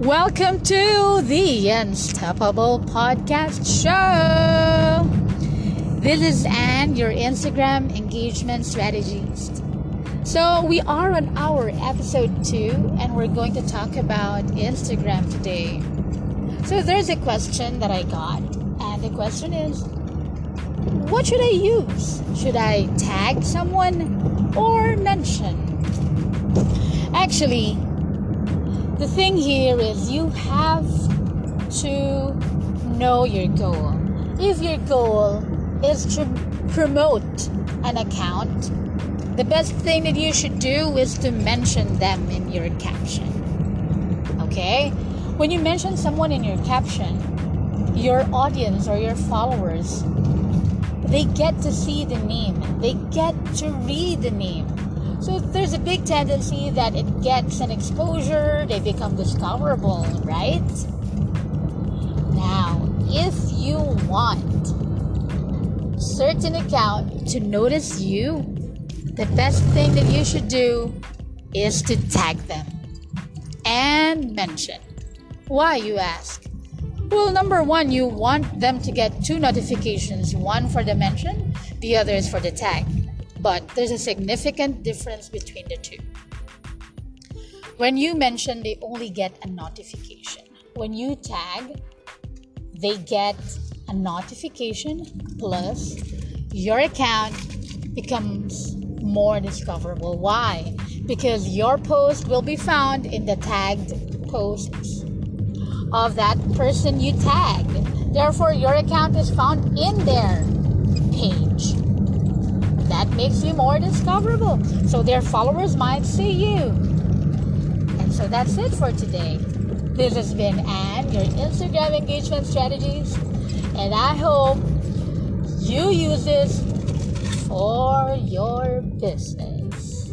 Welcome to the Unstoppable Podcast Show. This is Anne, your Instagram engagement strategist. So, we are on our episode two, and we're going to talk about Instagram today. So, there's a question that I got, and the question is what should I use? Should I tag someone or mention? Actually, the thing here is you have to know your goal. If your goal is to promote an account, the best thing that you should do is to mention them in your caption. Okay? When you mention someone in your caption, your audience or your followers, they get to see the name, they get to read the name so there's a big tendency that it gets an exposure, they become discoverable, right? Now, if you want certain account to notice you, the best thing that you should do is to tag them and mention. Why, you ask? Well, number one, you want them to get two notifications one for the mention, the other is for the tag but there's a significant difference between the two. When you mention, they only get a notification. When you tag, they get a notification plus your account becomes more discoverable. Why? Because your post will be found in the tagged posts of that person you tagged. Therefore, your account is found in that makes you more discoverable. So their followers might see you. And so that's it for today. This has been Anne, your Instagram engagement strategies, and I hope you use this for your business.